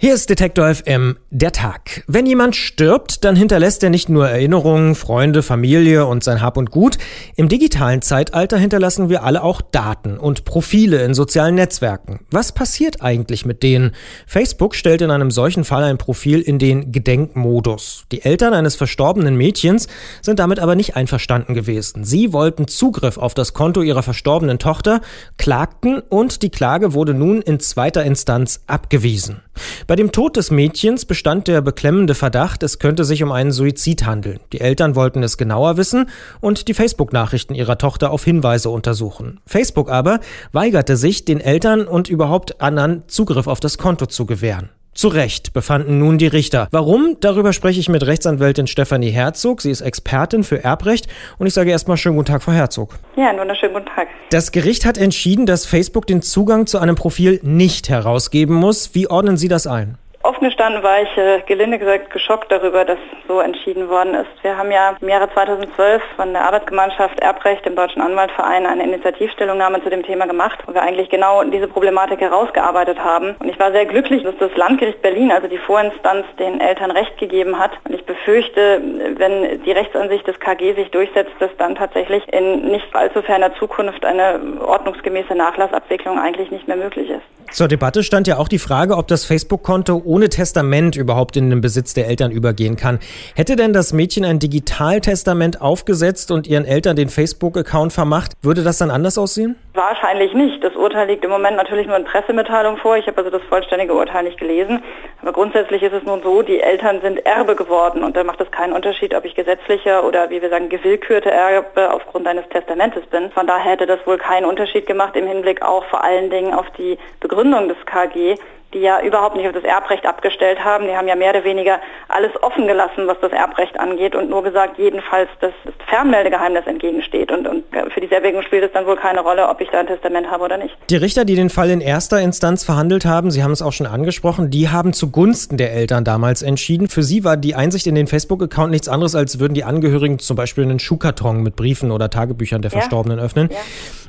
Hier ist Detektor FM, der Tag. Wenn jemand stirbt, dann hinterlässt er nicht nur Erinnerungen, Freunde, Familie und sein Hab und Gut. Im digitalen Zeitalter hinterlassen wir alle auch Daten und Profile in sozialen Netzwerken. Was passiert eigentlich mit denen? Facebook stellt in einem solchen Fall ein Profil in den Gedenkmodus. Die Eltern eines verstorbenen Mädchens sind damit aber nicht einverstanden gewesen. Sie wollten Zugriff auf das Konto ihrer verstorbenen Tochter, klagten und die Klage wurde nun in zweiter Instanz abgewiesen. Bei dem Tod des Mädchens bestand der beklemmende Verdacht, es könnte sich um einen Suizid handeln. Die Eltern wollten es genauer wissen und die Facebook-Nachrichten ihrer Tochter auf Hinweise untersuchen. Facebook aber weigerte sich, den Eltern und überhaupt anderen Zugriff auf das Konto zu gewähren. Zu Recht befanden nun die Richter. Warum? Darüber spreche ich mit Rechtsanwältin Stefanie Herzog. Sie ist Expertin für Erbrecht und ich sage erstmal schönen guten Tag, Frau Herzog. Ja, einen wunderschönen guten Tag. Das Gericht hat entschieden, dass Facebook den Zugang zu einem Profil nicht herausgeben muss. Wie ordnen Sie das ein? Offen gestanden war ich äh, gelinde gesagt geschockt darüber, dass so entschieden worden ist. Wir haben ja im Jahre 2012 von der Arbeitsgemeinschaft Erbrecht, dem Deutschen Anwaltverein, eine Initiativstellungnahme zu dem Thema gemacht, wo wir eigentlich genau diese Problematik herausgearbeitet haben. Und ich war sehr glücklich, dass das Landgericht Berlin, also die Vorinstanz, den Eltern Recht gegeben hat. Und ich befürchte, wenn die Rechtsansicht des KG sich durchsetzt, dass dann tatsächlich in nicht allzu ferner Zukunft eine ordnungsgemäße Nachlassabwicklung eigentlich nicht mehr möglich ist. Zur Debatte stand ja auch die Frage, ob das Facebook-Konto ohne Testament überhaupt in den Besitz der Eltern übergehen kann. Hätte denn das Mädchen ein Digitaltestament aufgesetzt und ihren Eltern den Facebook-Account vermacht, würde das dann anders aussehen? Wahrscheinlich nicht. Das Urteil liegt im Moment natürlich nur in Pressemitteilung vor. Ich habe also das vollständige Urteil nicht gelesen. Aber grundsätzlich ist es nun so, die Eltern sind Erbe geworden und da macht es keinen Unterschied, ob ich gesetzlicher oder wie wir sagen gewillkürte Erbe aufgrund eines Testamentes bin. Von daher hätte das wohl keinen Unterschied gemacht im Hinblick auch vor allen Dingen auf die Begründung des KG, die ja überhaupt nicht auf das Erbrecht abgestellt haben. Die haben ja mehr oder weniger alles offen gelassen, was das Erbrecht angeht und nur gesagt, jedenfalls das Fernmeldegeheimnis entgegensteht. Und, und für diese Erwägung spielt es dann wohl keine Rolle, ob ich da ein Testament habe oder nicht. Die Richter, die den Fall in erster Instanz verhandelt haben, Sie haben es auch schon angesprochen, die haben zugunsten der Eltern damals entschieden. Für sie war die Einsicht in den Facebook-Account nichts anderes, als würden die Angehörigen zum Beispiel einen Schuhkarton mit Briefen oder Tagebüchern der ja. Verstorbenen öffnen. Ja.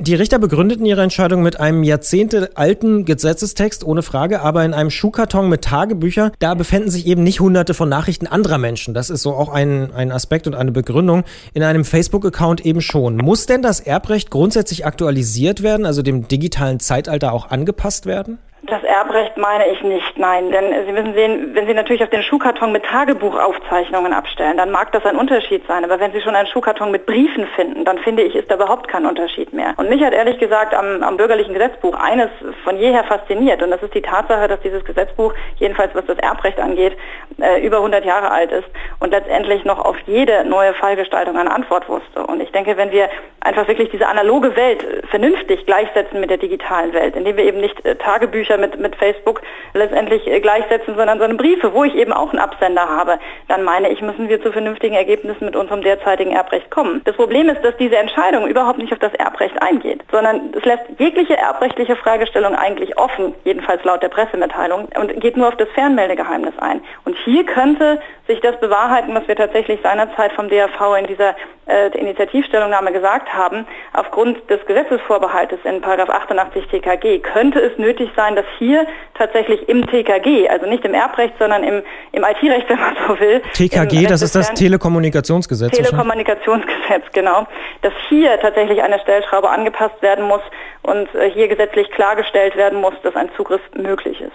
Die Richter begründeten ihre Entscheidung mit einem jahrzehntealten Gesetzestext, ohne Frage, aber in einem Schuhkarton mit Tagebüchern, da befänden sich eben nicht hunderte von Nachrichten anderer Menschen. Das ist so auch ein, ein Aspekt und eine Begründung. In einem Facebook-Account eben schon. Muss denn das Erbrecht grundsätzlich aktualisiert werden, also dem digitalen Zeitalter auch angepasst werden? Das Erbrecht meine ich nicht, nein. Denn Sie müssen sehen, wenn Sie natürlich auf den Schuhkarton mit Tagebuchaufzeichnungen abstellen, dann mag das ein Unterschied sein. Aber wenn Sie schon einen Schuhkarton mit Briefen finden, dann finde ich, ist da überhaupt kein Unterschied mehr. Und mich hat ehrlich gesagt am, am bürgerlichen Gesetzbuch eines von jeher fasziniert. Und das ist die Tatsache, dass dieses Gesetzbuch, jedenfalls was das Erbrecht angeht, äh, über 100 Jahre alt ist und letztendlich noch auf jede neue Fallgestaltung eine Antwort wusste. Und ich denke, wenn wir einfach wirklich diese analoge Welt vernünftig gleichsetzen mit der digitalen Welt, indem wir eben nicht äh, Tagebücher Bücher mit, mit Facebook letztendlich äh, gleichsetzen, sondern sondern Briefe, wo ich eben auch einen Absender habe, dann meine ich, müssen wir zu vernünftigen Ergebnissen mit unserem derzeitigen Erbrecht kommen. Das Problem ist, dass diese Entscheidung überhaupt nicht auf das Erbrecht eingeht, sondern es lässt jegliche erbrechtliche Fragestellung eigentlich offen, jedenfalls laut der Pressemitteilung, und geht nur auf das Fernmeldegeheimnis ein. Und hier könnte sich das bewahrheiten, was wir tatsächlich seinerzeit vom DRV in dieser äh, Initiativstellungnahme gesagt haben. Aufgrund des Gesetzesvorbehaltes in 88 TKG könnte es nötig sein, dass hier tatsächlich im TKG, also nicht im Erbrecht, sondern im, im IT-Recht, wenn man so will. TKG, das ist das Telekommunikationsgesetz. Telekommunikationsgesetz, genau. Dass hier tatsächlich eine Stellschraube angepasst werden muss und äh, hier gesetzlich klargestellt werden muss, dass ein Zugriff möglich ist.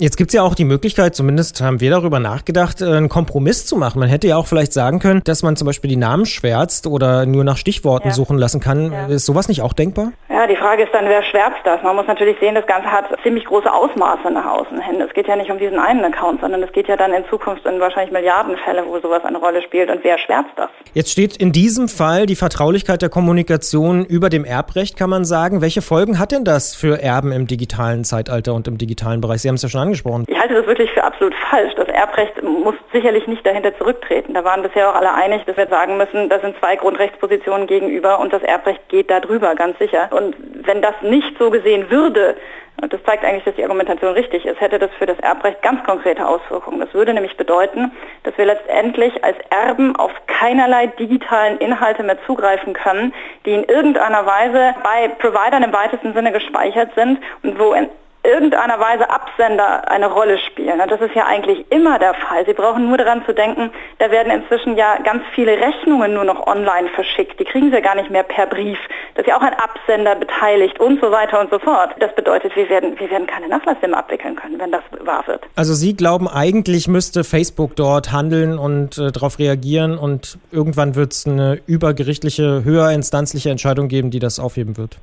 Jetzt gibt es ja auch die Möglichkeit, zumindest haben wir darüber nachgedacht, äh, einen Kompromiss zu machen. Man hätte ja auch vielleicht sagen können, dass man zum Beispiel die Namen schwärzt oder nur nach Stichworten ja. suchen lassen kann. Ja. Ist sowas nicht auch denkbar? Ja, die Frage ist dann, wer schwärzt das? Man muss natürlich sehen, das Ganze hat ziemlich große Ausmaße nach außen hin. Es geht ja nicht um diesen einen Account, sondern es geht ja dann in Zukunft in wahrscheinlich Milliardenfälle, wo sowas eine Rolle spielt. Und wer schwärzt das? Jetzt steht in diesem Fall die Vertraulichkeit der Kommunikation über dem Erbrecht, kann man sagen. Welche Folgen hat denn das für Erben im digitalen Zeitalter und im digitalen Bereich? Sie haben es ja schon angesprochen. Ich halte das wirklich für absolut falsch. Das Erbrecht muss sicherlich nicht dahinter zurücktreten. Da waren bisher auch alle einig, dass wir sagen müssen, da sind zwei Grundrechtspositionen gegenüber und das Erbrecht geht da drüber, ganz sicher. Und wenn das nicht so gesehen würde, und das zeigt eigentlich, dass die Argumentation richtig ist, hätte das für das Erbrecht ganz konkrete Auswirkungen. Das würde nämlich bedeuten, dass wir letztendlich als Erben auf keinerlei digitalen Inhalte mehr zugreifen können, die in irgendeiner Weise bei Providern im weitesten Sinne gespeichert sind und wo in irgendeiner Weise Absender eine Rolle spielen. Und das ist ja eigentlich immer der Fall. Sie brauchen nur daran zu denken, da werden inzwischen ja ganz viele Rechnungen nur noch online verschickt. Die kriegen Sie ja gar nicht mehr per Brief. Da ist ja auch ein Absender beteiligt und so weiter und so fort. Das bedeutet, wir werden, wir werden keine Nachlasse mehr abwickeln können, wenn das wahr wird. Also Sie glauben, eigentlich müsste Facebook dort handeln und äh, darauf reagieren und irgendwann wird es eine übergerichtliche, höher instanzliche Entscheidung geben, die das aufheben wird?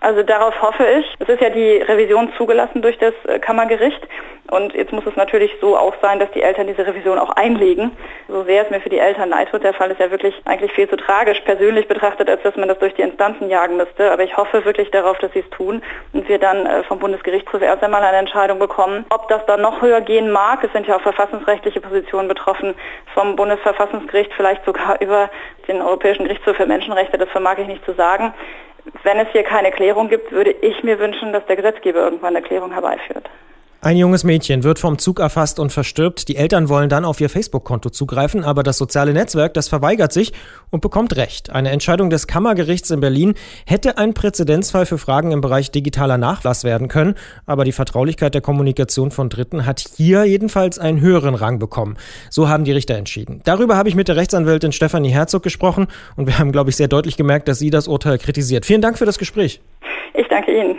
Also darauf hoffe ich. Es ist ja die Revision zugelassen durch das äh, Kammergericht. Und jetzt muss es natürlich so auch sein, dass die Eltern diese Revision auch einlegen. So sehr es mir für die Eltern leid tut, der Fall ist ja wirklich eigentlich viel zu tragisch persönlich betrachtet, als dass man das durch die Instanzen jagen müsste. Aber ich hoffe wirklich darauf, dass sie es tun und wir dann äh, vom Bundesgerichtshof erst einmal eine Entscheidung bekommen. Ob das dann noch höher gehen mag, es sind ja auch verfassungsrechtliche Positionen betroffen, vom Bundesverfassungsgericht vielleicht sogar über den Europäischen Gerichtshof für Menschenrechte, das vermag ich nicht zu sagen wenn es hier keine Klärung gibt, würde ich mir wünschen, dass der Gesetzgeber irgendwann eine Klärung herbeiführt. Ein junges Mädchen wird vom Zug erfasst und verstirbt. Die Eltern wollen dann auf ihr Facebook-Konto zugreifen, aber das soziale Netzwerk, das verweigert sich und bekommt Recht. Eine Entscheidung des Kammergerichts in Berlin hätte ein Präzedenzfall für Fragen im Bereich digitaler Nachlass werden können, aber die Vertraulichkeit der Kommunikation von Dritten hat hier jedenfalls einen höheren Rang bekommen. So haben die Richter entschieden. Darüber habe ich mit der Rechtsanwältin Stefanie Herzog gesprochen und wir haben, glaube ich, sehr deutlich gemerkt, dass sie das Urteil kritisiert. Vielen Dank für das Gespräch. Ich danke Ihnen.